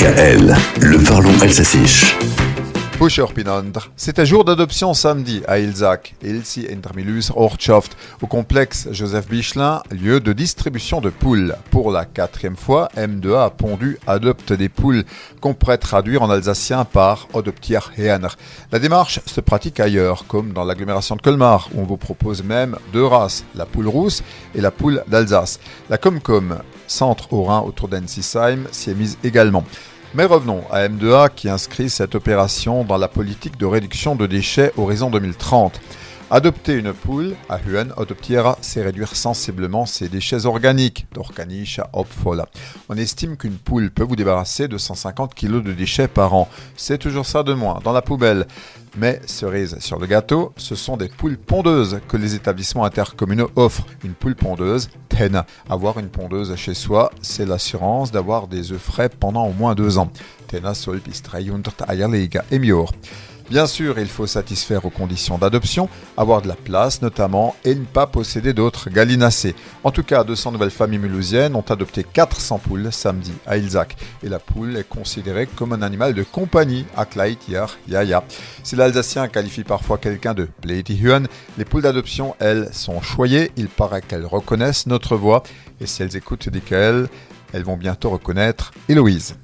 DKL, le parlons C'est un jour d'adoption samedi à Ilzac, Ilsi Intermilus Ortschaft, au complexe Joseph Bichelin, lieu de distribution de poules. Pour la quatrième fois, M2A a pondu adopte des poules qu'on pourrait traduire en alsacien par Adoptier Heaner. La démarche se pratique ailleurs, comme dans l'agglomération de Colmar, où on vous propose même deux races, la poule rousse et la poule d'Alsace. La Comcom, centre au Rhin autour d'Ensisheim, s'y est mise également. Mais revenons à M2A qui inscrit cette opération dans la politique de réduction de déchets horizon 2030. Adopter une poule à Huen Adoptiera, c'est réduire sensiblement ses déchets organiques, Opfola. On estime qu'une poule peut vous débarrasser de 150 kg de déchets par an. C'est toujours ça de moins dans la poubelle. Mais cerise sur le gâteau, ce sont des poules pondeuses que les établissements intercommunaux offrent. Une poule pondeuse, TEN. Avoir une pondeuse chez soi, c'est l'assurance d'avoir des œufs frais pendant au moins deux ans. Tena sol emior. Bien sûr, il faut satisfaire aux conditions d'adoption, avoir de la place notamment et ne pas posséder d'autres gallinacés. En tout cas, 200 nouvelles familles mulhousiennes ont adopté 400 poules samedi à Ilzac. Et la poule est considérée comme un animal de compagnie à Klaitier Yaya. Si l'Alsacien qualifie parfois quelqu'un de Pleitihuan, les poules d'adoption, elles, sont choyées. Il paraît qu'elles reconnaissent notre voix. Et si elles écoutent qu'elles, elles vont bientôt reconnaître Héloïse.